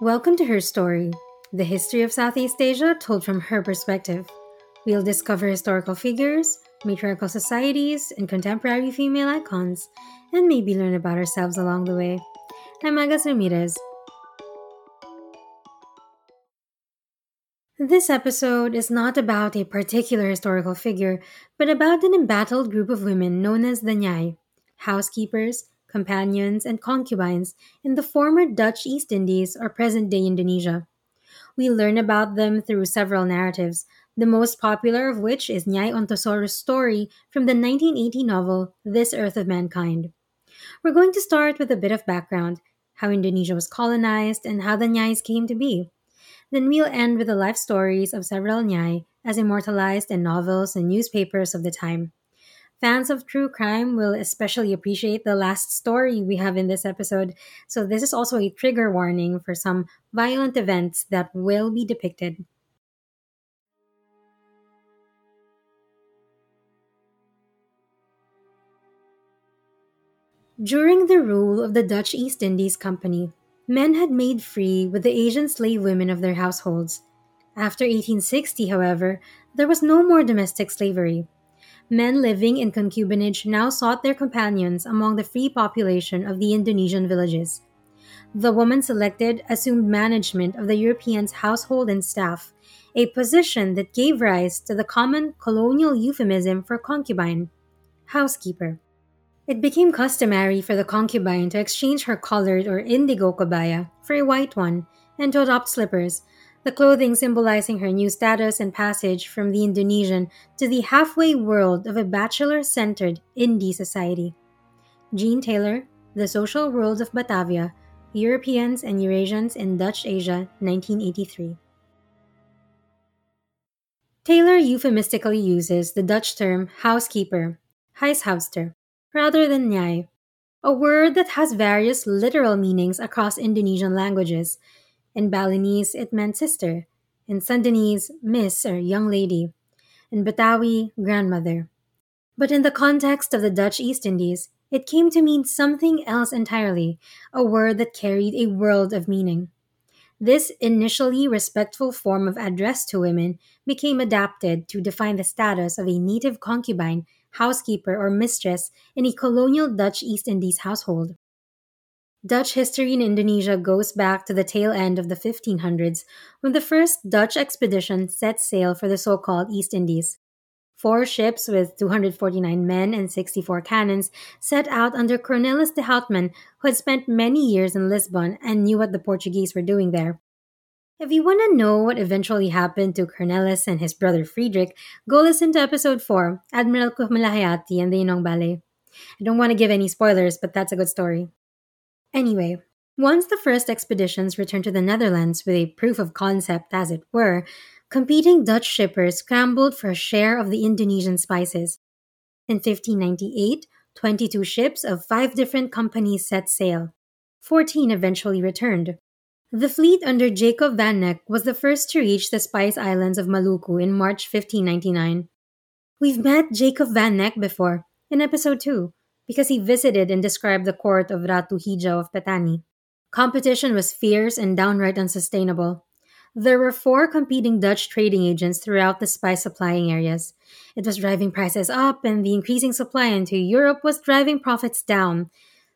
Welcome to Her Story, the history of Southeast Asia told from her perspective. We'll discover historical figures, matriarchal societies, and contemporary female icons, and maybe learn about ourselves along the way. I'm Agas Ramirez. This episode is not about a particular historical figure, but about an embattled group of women known as the Nyai, housekeepers, companions, and concubines in the former Dutch East Indies or present day Indonesia. We learn about them through several narratives, the most popular of which is Nyai Ontosoro's story from the 1980 novel This Earth of Mankind. We're going to start with a bit of background how Indonesia was colonized and how the Nyais came to be. Then we'll end with the life stories of several Nyai as immortalized in novels and newspapers of the time. Fans of true crime will especially appreciate the last story we have in this episode, so this is also a trigger warning for some violent events that will be depicted. During the rule of the Dutch East Indies Company, men had made free with the Asian slave women of their households. After 1860, however, there was no more domestic slavery men living in concubinage now sought their companions among the free population of the Indonesian villages. The woman selected assumed management of the Europeans' household and staff, a position that gave rise to the common colonial euphemism for concubine, housekeeper. It became customary for the concubine to exchange her colored or indigo kebaya for a white one and to adopt slippers, the clothing symbolizing her new status and passage from the Indonesian to the halfway world of a bachelor centered indie society. Jean Taylor, The Social Worlds of Batavia, Europeans and Eurasians in Dutch Asia, 1983. Taylor euphemistically uses the Dutch term housekeeper, huishoudster, rather than nyai, a word that has various literal meanings across Indonesian languages, in Balinese, it meant sister. In Sundanese, miss or young lady. In Betawi, grandmother. But in the context of the Dutch East Indies, it came to mean something else entirely, a word that carried a world of meaning. This initially respectful form of address to women became adapted to define the status of a native concubine, housekeeper, or mistress in a colonial Dutch East Indies household. Dutch history in Indonesia goes back to the tail end of the 1500s when the first Dutch expedition set sail for the so called East Indies. Four ships with 249 men and 64 cannons set out under Cornelis de Houtman, who had spent many years in Lisbon and knew what the Portuguese were doing there. If you want to know what eventually happened to Cornelis and his brother Friedrich, go listen to episode 4, Admiral Keumalahayati and the Inong Balee. I don't want to give any spoilers, but that's a good story. Anyway, once the first expeditions returned to the Netherlands with a proof of concept, as it were, competing Dutch shippers scrambled for a share of the Indonesian spices. In 1598, 22 ships of five different companies set sail. 14 eventually returned. The fleet under Jacob van Neck was the first to reach the Spice Islands of Maluku in March 1599. We've met Jacob van Neck before, in episode 2, because he visited and described the court of Ratu Hijau of Patani. Competition was fierce and downright unsustainable. There were four competing Dutch trading agents throughout the spice supplying areas. It was driving prices up, and the increasing supply into Europe was driving profits down.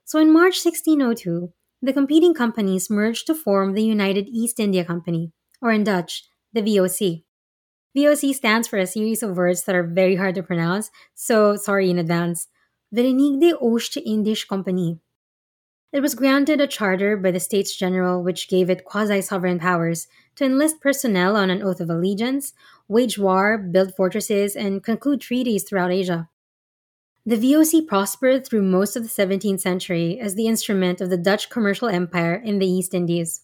So in March 1602, the competing companies merged to form the United East India Company, or in Dutch, the VOC. VOC stands for a series of words that are very hard to pronounce, so sorry in advance. Verenigde Oost-Indisch Company. It was granted a charter by the States General which gave it quasi sovereign powers to enlist personnel on an oath of allegiance, wage war, build fortresses, and conclude treaties throughout Asia. The VOC prospered through most of the 17th century as the instrument of the Dutch commercial empire in the East Indies.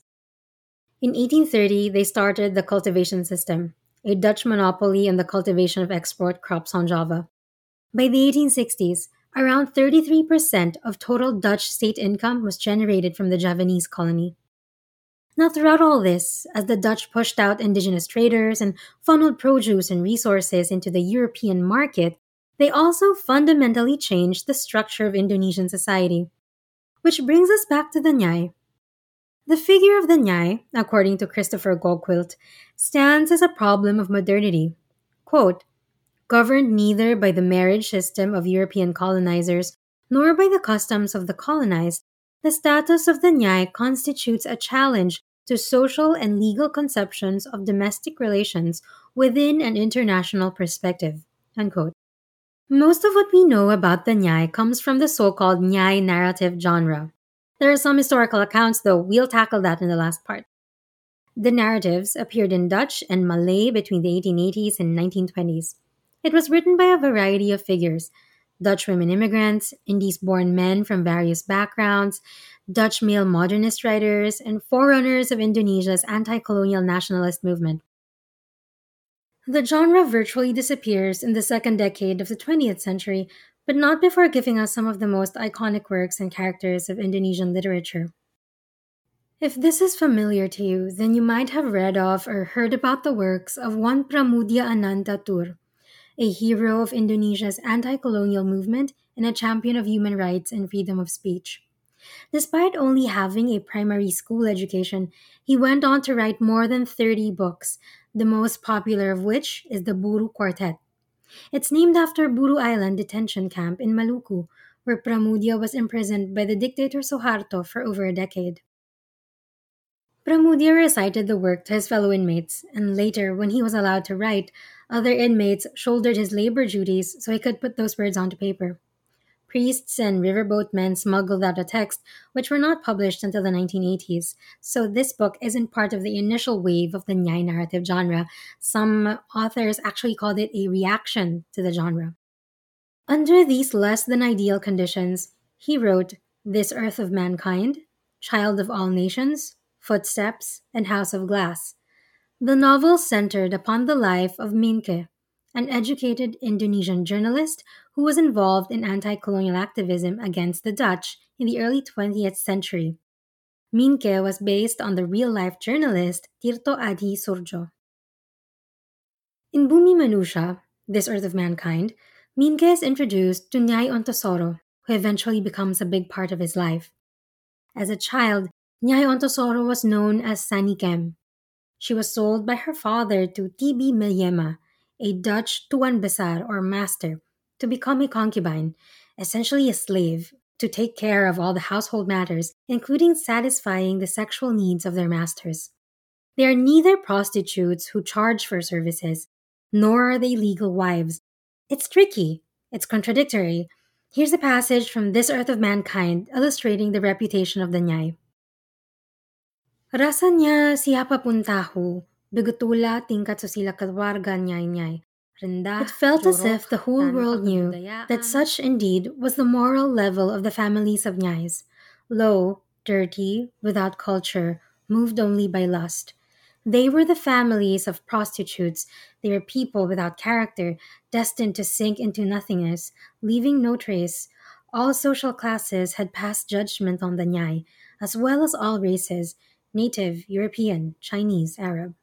In 1830, they started the cultivation system, a Dutch monopoly on the cultivation of export crops on Java. By the 1860s, Around 33% of total Dutch state income was generated from the Javanese colony. Now, throughout all this, as the Dutch pushed out indigenous traders and funneled produce and resources into the European market, they also fundamentally changed the structure of Indonesian society. Which brings us back to the Nyai. The figure of the Nyai, according to Christopher GoGwilt, stands as a problem of modernity. Quote, governed neither by the marriage system of European colonizers nor by the customs of the colonized, the status of the Nyai constitutes a challenge to social and legal conceptions of domestic relations within an international perspective. Unquote. Most of what we know about the Nyai comes from the so called Nyai narrative genre. There are some historical accounts, though we'll tackle that in the last part. The narratives appeared in Dutch and Malay between the 1880s and 1920s. It was written by a variety of figures Dutch women immigrants, Indies born men from various backgrounds, Dutch male modernist writers, and forerunners of Indonesia's anti colonial nationalist movement. The genre virtually disappears in the second decade of the 20th century, but not before giving us some of the most iconic works and characters of Indonesian literature. If this is familiar to you, then you might have read of or heard about the works of one Pramoedya Ananta Toer, a hero of Indonesia's anti colonial movement and a champion of human rights and freedom of speech. Despite only having a primary school education, he went on to write more than 30 books, the most popular of which is the Buru Quartet. It's named after Buru Island detention camp in Maluku, where Pramoedya was imprisoned by the dictator Suharto for over a decade. Pramoedya recited the work to his fellow inmates, and later, when he was allowed to write, other inmates shouldered his labor duties so he could put those words onto paper. Priests and riverboat men smuggled out a text, which were not published until the 1980s. So this book isn't part of the initial wave of the Nyai narrative genre. Some authors actually called it a reaction to the genre. Under these less than ideal conditions, he wrote This Earth of Mankind, Child of All Nations, Footsteps, and House of Glass. The novel centered upon the life of Minke, an educated Indonesian journalist who was involved in anti colonial activism against the Dutch in the early 20th century. Minke was based on the real life journalist Tirto Adhi Soerjo. In Bumi Manusia, This Earth of Mankind, Minke is introduced to Nyai Ontosoro, who eventually becomes a big part of his life. As a child, Nyai Ontosoro was known as Sanikem. She was sold by her father to Tibi Mellema, a Dutch tuan besar or master, to become a concubine, essentially a slave, to take care of all the household matters, including satisfying the sexual needs of their masters. They are neither prostitutes who charge for services, nor are they legal wives. It's tricky, it's contradictory. Here's a passage from This Earth of Mankind illustrating the reputation of the Nyai. Rasanya siapa pun tahu, begitulah tingkat sosial keluarga Nyai-Nyai. It felt as if the whole world knew that such indeed was the moral level of the families of Nyais. Low, dirty, without culture, moved only by lust. They were the families of prostitutes. They were people without character, destined to sink into nothingness, leaving no trace. All social classes had passed judgment on the Nyai, as well as all races native, European, Chinese, Arab.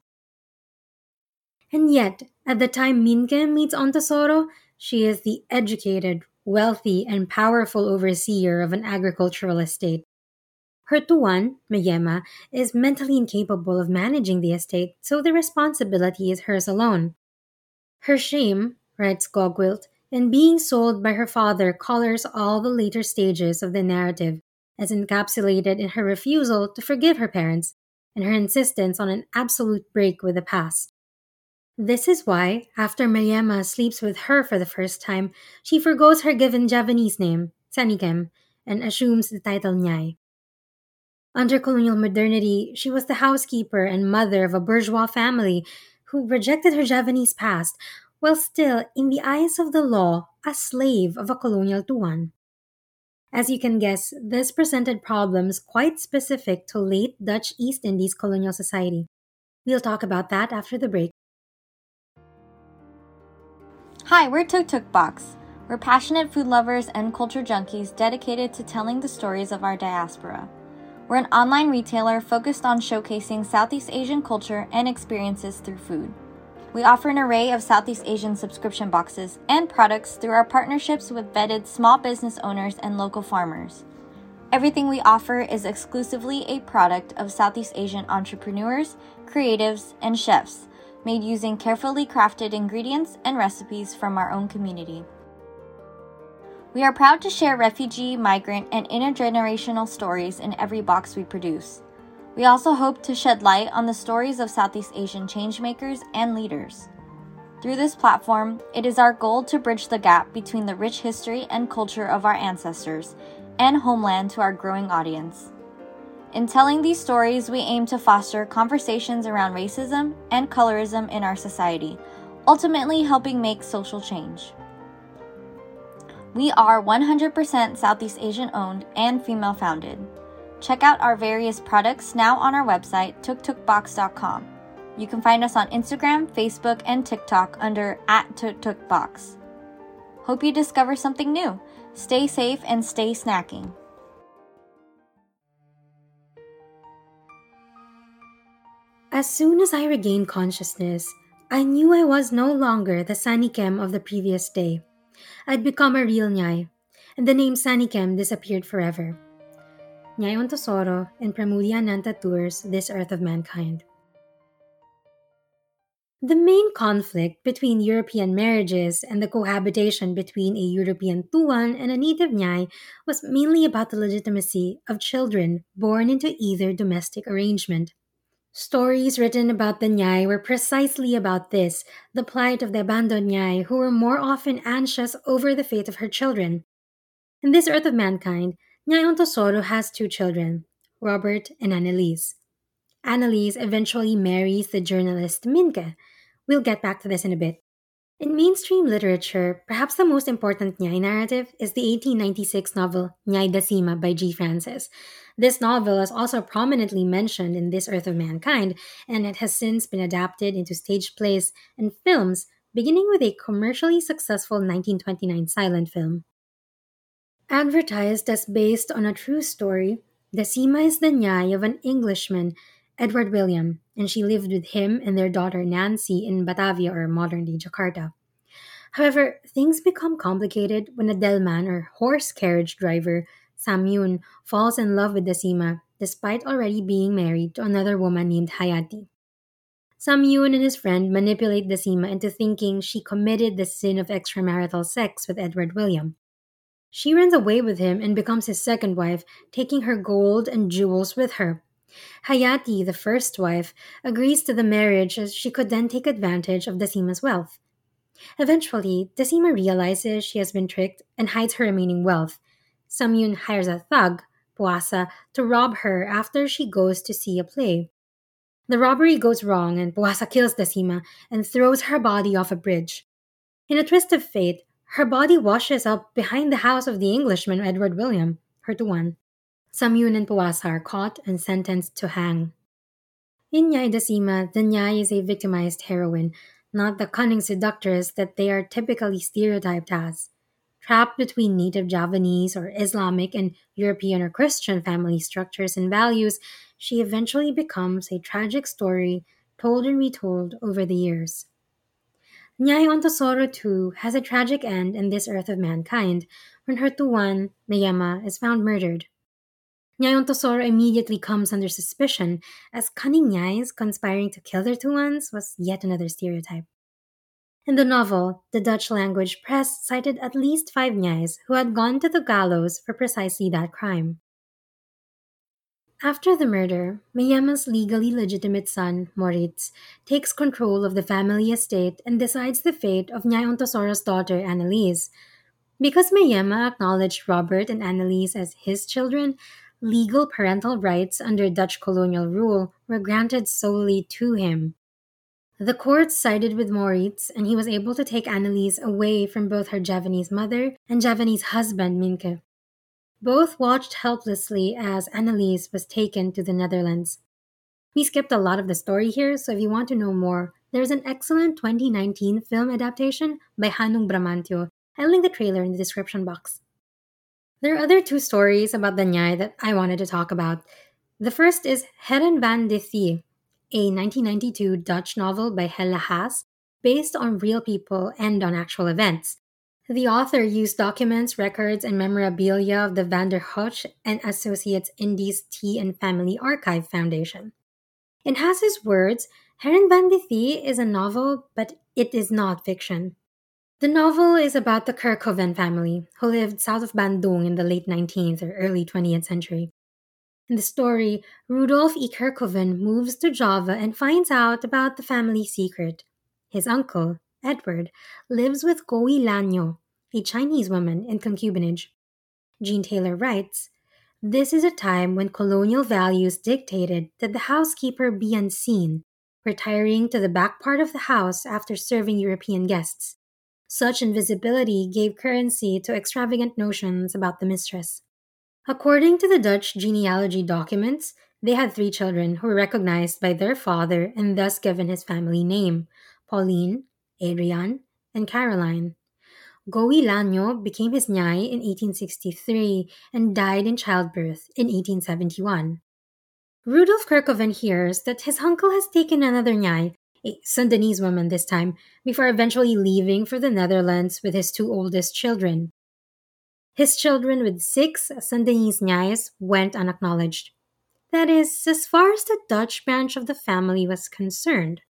And yet, at the time Minke meets Ontosoro, she is the educated, wealthy, and powerful overseer of an agricultural estate. Her tuan, Mellema, is mentally incapable of managing the estate, so the responsibility is hers alone. Her shame, writes GoGwilt, in being sold by her father colors all the later stages of the narrative, as encapsulated in her refusal to forgive her parents and her insistence on an absolute break with the past. This is why, after Mellema sleeps with her for the first time, she forgoes her given Javanese name, Sanikem, and assumes the title Nyai. Under colonial modernity, she was the housekeeper and mother of a bourgeois family who rejected her Javanese past, while still, in the eyes of the law, a slave of a colonial tuan. As you can guess, this presented problems quite specific to late Dutch East Indies colonial society. We'll talk about that after the break. Hi, we're Tuk Tuk Box. We're passionate food lovers and culture junkies dedicated to telling the stories of our diaspora. We're an online retailer focused on showcasing Southeast Asian culture and experiences through food. We offer an array of Southeast Asian subscription boxes and products through our partnerships with vetted small business owners and local farmers. Everything we offer is exclusively a product of Southeast Asian entrepreneurs, creatives, and chefs, made using carefully crafted ingredients and recipes from our own community. We are proud to share refugee, migrant, and intergenerational stories in every box we produce. We also hope to shed light on the stories of Southeast Asian changemakers and leaders. Through this platform, it is our goal to bridge the gap between the rich history and culture of our ancestors and homeland to our growing audience. In telling these stories, we aim to foster conversations around racism and colorism in our society, ultimately helping make social change. We are 100% Southeast Asian owned and female founded. Check out our various products now on our website, tuktukbox.com. You can find us on Instagram, Facebook, and TikTok under at tuktukbox. Hope you discover something new. Stay safe and stay snacking. As soon as I regained consciousness, I knew I was no longer the Sanikem of the previous day. I'd become a real Nyai, and the name Sanikem disappeared forever. Nyai Ontosoro and Pramoedya Ananta Toer's This Earth of Mankind. The main conflict between European marriages and the cohabitation between a European Tuan and a native Nyai was mainly about the legitimacy of children born into either domestic arrangement. Stories written about the Nyai were precisely about this the plight of the abandoned Nyai who were more often anxious over the fate of her children. In this earth of mankind, Nyai Ontosoro has two children, Robert and Annelies. Annelies eventually marries the journalist Minke, We'll get back to this in a bit. In mainstream literature, perhaps the most important Nyai narrative is the 1896 novel Nyai Dasima by G. Francis. This novel is also prominently mentioned in This Earth of Mankind, and it has since been adapted into stage plays and films, beginning with a commercially successful 1929 silent film. Advertised as based on a true story, Dasima is the Nyai of an Englishman Edward William, and she lived with him and their daughter Nancy in Batavia or modern day Jakarta. However, things become complicated when a Delman or horse carriage driver, Samyun, falls in love with Dasima despite already being married to another woman named Hayati. Samyun and his friend manipulate Dasima into thinking she committed the sin of extramarital sex with Edward William. She runs away with him and becomes his second wife, taking her gold and jewels with her. Hayati, the first wife, agrees to the marriage as she could then take advantage of Dasima's wealth. Eventually, Dasima realizes she has been tricked and hides her remaining wealth. Samyun hires a thug, Puasa, to rob her after she goes to see a play. The robbery goes wrong and Puasa kills Dasima and throws her body off a bridge. In a twist of fate, her body washes up behind the house of the Englishman Edward William, her tuan. Samyun and Puasa are caught and sentenced to hang. In Nyai Dasima, the Nyai is a victimized heroine, not the cunning seductress that they are typically stereotyped as. Trapped between native Javanese or Islamic and European or Christian family structures and values, she eventually becomes a tragic story told and retold over the years. Nyai Ontosoro too has a tragic end in this earth of mankind when her tuan, Mellema, is found murdered. Nyai Ontosoro immediately comes under suspicion, as cunning Nyais conspiring to kill their tuans was yet another stereotype. In the novel, the Dutch language press cited at least five Nyais who had gone to the gallows for precisely that crime. After the murder, Mellema's legally legitimate son, Maurits, takes control of the family estate and decides the fate of Nyai Ontosoro's daughter, Annelies. Because Mellema acknowledged Robert and Annelies as his children, legal parental rights under Dutch colonial rule were granted solely to him. The court sided with Maurits, and he was able to take Annelies away from both her Javanese mother and Javanese husband, Minke. Both watched helplessly as Annelies was taken to the Netherlands. We skipped a lot of the story here, so if you want to know more, there's an excellent 2019 film adaptation by Hanung Bramantyo. I'll link the trailer in the description box. There are other two stories about the Nyai that I wanted to talk about. The first is Heren van de Thee, a 1992 Dutch novel by Hella Haasse based on real people and on actual events. The author used documents, records, and memorabilia of the Van der Hoch and Associates Indies Tea and Family Archive Foundation. In Haasse's words, Heren van de Thee is a novel, but it is not fiction. The novel is about the Kerkhoven family, who lived south of Bandung in the late 19th or early 20th century. In the story, Rudolf E. Kerkhoven moves to Java and finds out about the family secret. His uncle, Edward, lives with Goi Lanyo, a Chinese woman in concubinage. Jean Taylor writes, This is a time when colonial values dictated that the housekeeper be unseen, retiring to the back part of the house after serving European guests. Such invisibility gave currency to extravagant notions about the mistress. According to the Dutch genealogy documents, they had three children who were recognized by their father and thus given his family name Pauline, Adrian, and Caroline. Goi Lanyo became his nyai in 1863 and died in childbirth in 1871. Rudolf Kerkhoven hears that his uncle has taken another nyai, a Sundanese woman this time, before eventually leaving for the Netherlands with his two oldest children. His children with six Sundanese nyais went unacknowledged. That is, as far as the Dutch branch of the family was concerned.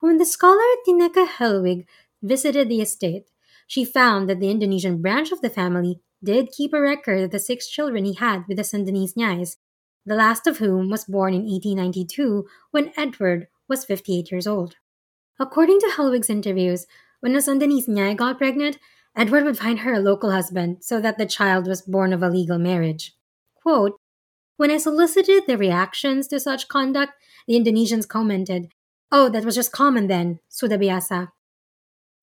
When the scholar Tineke Hellwig visited the estate, she found that the Indonesian branch of the family did keep a record of the six children he had with the Sundanese Nyais, the last of whom was born in 1892 when Edward was 58 years old. According to Hellwig's interviews, when a Sundanese Nyai got pregnant, Edward would find her a local husband so that the child was born of a legal marriage. Quote, when I solicited the reactions to such conduct, the Indonesians commented Oh, that was just common then, sudah biasa.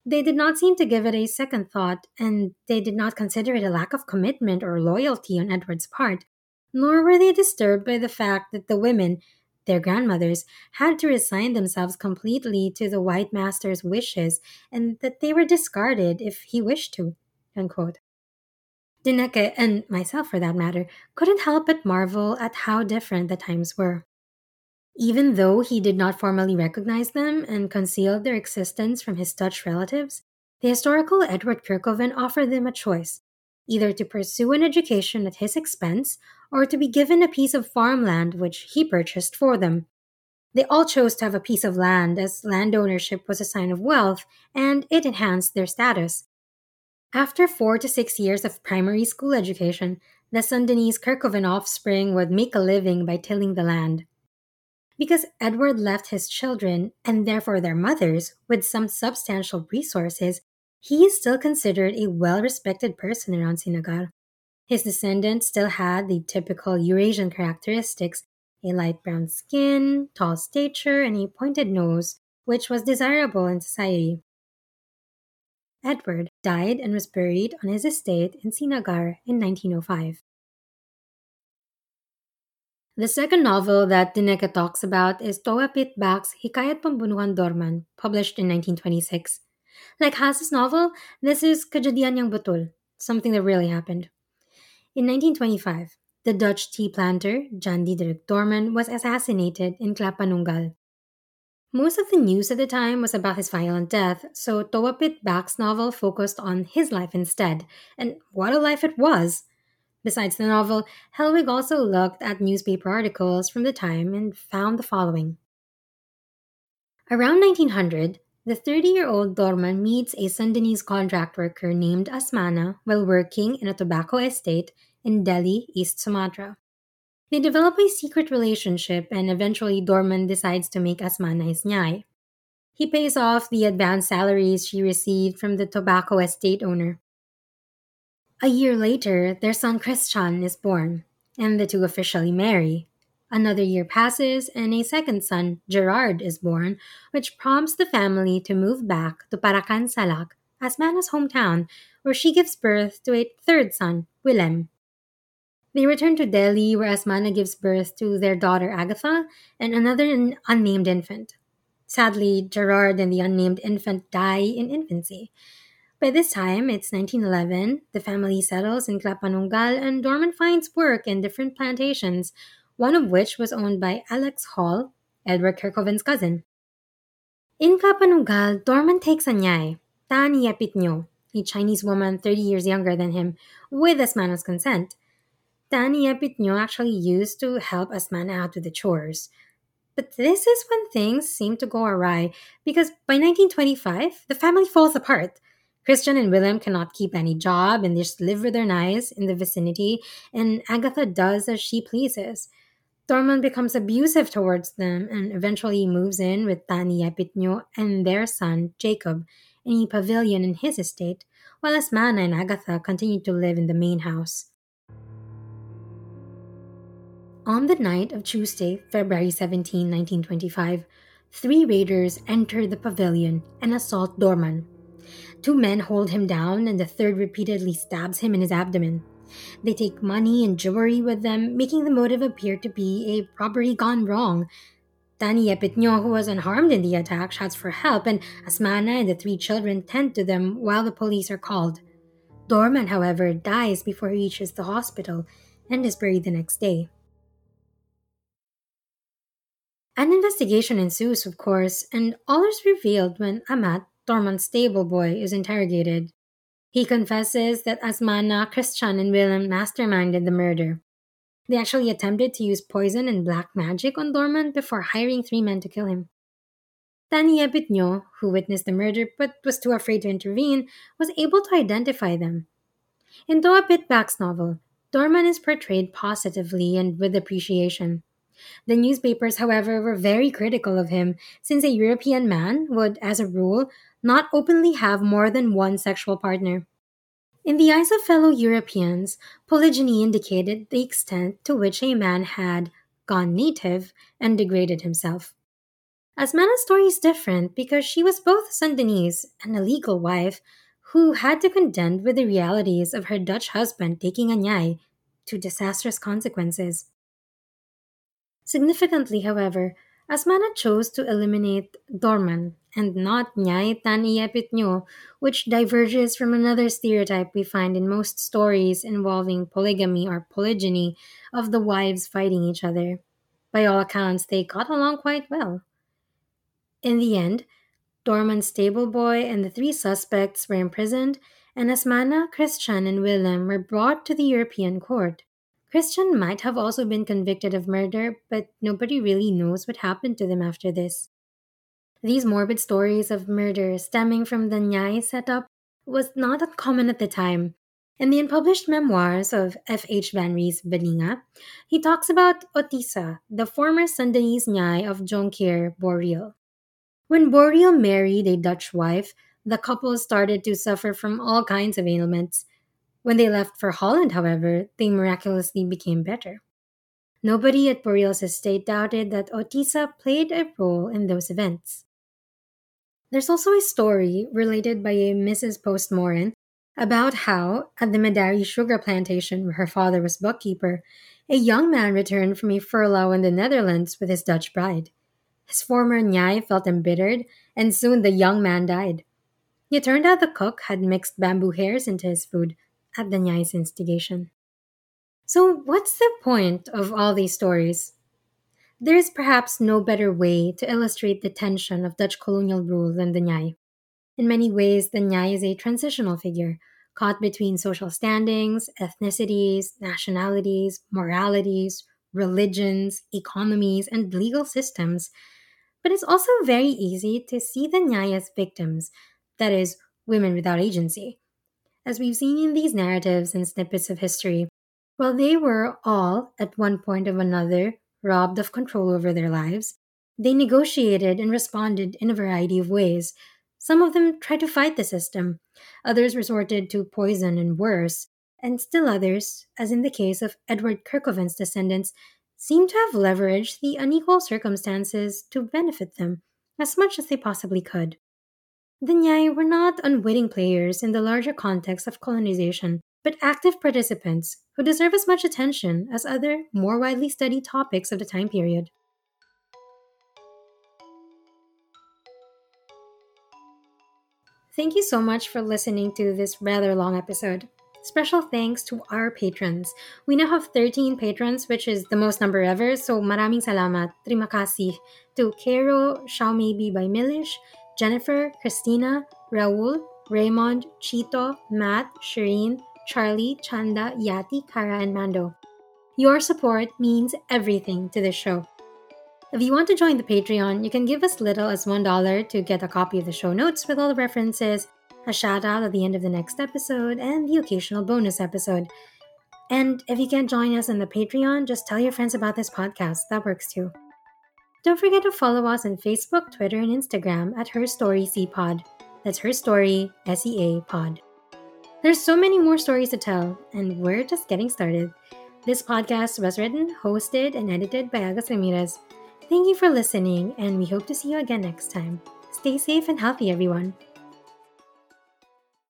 They did not seem to give it a second thought, and they did not consider it a lack of commitment or loyalty on Edward's part, nor were they disturbed by the fact that the women, their grandmothers, had to resign themselves completely to the white master's wishes and that they were discarded if he wished to. Unquote. Tineke, and myself for that matter, couldn't help but marvel at how different the times were. Even though he did not formally recognize them and concealed their existence from his Dutch relatives, the historical Edward Kerkhoven offered them a choice either to pursue an education at his expense or to be given a piece of farmland which he purchased for them. They all chose to have a piece of land as land ownership was a sign of wealth and it enhanced their status. After four to six years of primary school education, the Sundanese Kerkhoven offspring would make a living by tilling the land. Because Edward left his children, and therefore their mothers, with some substantial resources, he is still considered a well respected person around Sinagar. His descendants still had the typical Eurasian characteristics a light brown skin, tall stature, and a pointed nose, which was desirable in society. Edward died and was buried on his estate in Sinagar in 1905. The second novel that Tineke talks about is Towa Pit Bak's Hikayat Pembunuhan Dorman, published in 1926. Like Haasse's novel, this is Kejadian yang betul, something that really happened. In 1925, the Dutch tea planter, Jan Diederik Dorman, was assassinated in Klapanunggal. Most of the news at the time was about his violent death, so Towa Pit Bak's novel focused on his life instead, and what a life it was! Besides the novel, Hellwig also looked at newspaper articles from the time and found the following. Around 1900, the 30 year old Dorman meets a Sundanese contract worker named Asmana while working in a tobacco estate in Deli, East Sumatra. They develop a secret relationship, and eventually Dorman decides to make Asmana his nyai. He pays off the advance salaries she received from the tobacco estate owner. A year later, their son Christian is born, and the two officially marry. Another year passes, and a second son, Gerard, is born, which prompts the family to move back to Parakan Salak, Asmana's hometown, where she gives birth to a third son, Willem. They return to Deli, where Asmana gives birth to their daughter Agatha and another unnamed infant. Sadly, Gerard and the unnamed infant die in infancy, by this time, it's 1911, the family settles in Klapanunggal and Dorman finds work in different plantations, one of which was owned by Alex Hall, Edward Kerkhoven's cousin. In Klapanunggal, Dorman takes a nyai, Tan Yapitnyo, a Chinese woman 30 years younger than him, with Asmana's consent. Tani Epitnyo actually used to help Asmana out with the chores. But this is when things seem to go awry because by 1925, the family falls apart. Christian and William cannot keep any job and they just live with their knives in the vicinity, and Agatha does as she pleases. Dorman becomes abusive towards them and eventually moves in with Tani Epitnyo and their son, Jacob, in a pavilion in his estate, while Asmana and Agatha continue to live in the main house. On the night of Tuesday, February 17, 1925, three raiders enter the pavilion and assault Dorman. Two men hold him down, and the third repeatedly stabs him in his abdomen. They take money and jewelry with them, making the motive appear to be a robbery gone wrong. Tani Epitnyo, who was unharmed in the attack, shouts for help, and Asmana and the three children tend to them while the police are called. Dorman, however, dies before he reaches the hospital and is buried the next day. An investigation ensues, of course, and all is revealed when Amat, Dorman's stable boy, is interrogated. He confesses that Asmana, Christian, and Willem masterminded the murder. They actually attempted to use poison and black magic on Dorman before hiring three men to kill him. Tania Bitnyo, who witnessed the murder but was too afraid to intervene, was able to identify them. In Doa Pitback's novel, Dorman is portrayed positively and with appreciation. The newspapers, however, were very critical of him, since a European man would, as a rule, not openly have more than one sexual partner. In the eyes of fellow Europeans, polygyny indicated the extent to which a man had gone native and degraded himself. Asmana's story is different because she was both Sundanese and a legal wife who had to contend with the realities of her Dutch husband taking a nyai to disastrous consequences. Significantly, however, Asmana chose to eliminate Dorman and not Nyai Tan Iepit which diverges from another stereotype we find in most stories involving polygamy or polygyny of the wives fighting each other. By all accounts, they got along quite well. In the end, Dorman's stable boy and the three suspects were imprisoned, and Asmana, Christian, and Willem were brought to the European court. Christian might have also been convicted of murder, but nobody really knows what happened to them after this. These morbid stories of murder stemming from the Nyai setup was not uncommon at the time. In the unpublished memoirs of F. H. Van Rees Baninga, he talks about Otisa, the former Sundanese Nyai of Jonkheer Boreel. When Boreel married a Dutch wife, the couple started to suffer from all kinds of ailments, when they left for Holland, however, they miraculously became better. Nobody at Boreel's estate doubted that Otisa played a role in those events. There's also a story related by a Mrs. Postmorin about how, at the Madari sugar plantation where her father was bookkeeper, a young man returned from a furlough in the Netherlands with his Dutch bride. His former nyai felt embittered, and soon the young man died. It turned out the cook had mixed bamboo hairs into his food, at the Nyai's instigation. So, what's the point of all these stories? There is perhaps no better way to illustrate the tension of Dutch colonial rule than the Nyai. In many ways, the Nyai is a transitional figure, caught between social standings, ethnicities, nationalities, moralities, religions, economies, and legal systems. But it's also very easy to see the Nyai as victims, that is, women without agency. As we've seen in these narratives and snippets of history, while they were all, at one point or another, robbed of control over their lives, they negotiated and responded in a variety of ways. Some of them tried to fight the system, others resorted to poison and worse, and still others, as in the case of Edward Kerkhoven's descendants, seem to have leveraged the unequal circumstances to benefit them as much as they possibly could. The Nyai were not unwitting players in the larger context of colonization, but active participants who deserve as much attention as other, more widely studied topics of the time period. Thank you so much for listening to this rather long episode. Special thanks to our patrons. We now have 13 patrons, which is the most number ever, so maraming salamat, terima kasih, to Kero Xiaomeibi by Milish, Jennifer, Christina, Raul, Raymond, Chito, Matt, Shireen, Charlie, Chanda, Yati, Kara, and Mando. Your support means everything to this show. If you want to join the Patreon, you can give as little as $1 to get a copy of the show notes with all the references, a shout out at the end of the next episode, and the occasional bonus episode. And if you can't join us on the Patreon, just tell your friends about this podcast. That works too. Don't forget to follow us on Facebook, Twitter, and Instagram at Her Story Pod. That's Her Story S E A Pod. There's so many more stories to tell, and we're just getting started. This podcast was written, hosted, and edited by Agus Ramirez. Thank you for listening, and we hope to see you again next time. Stay safe and healthy, everyone.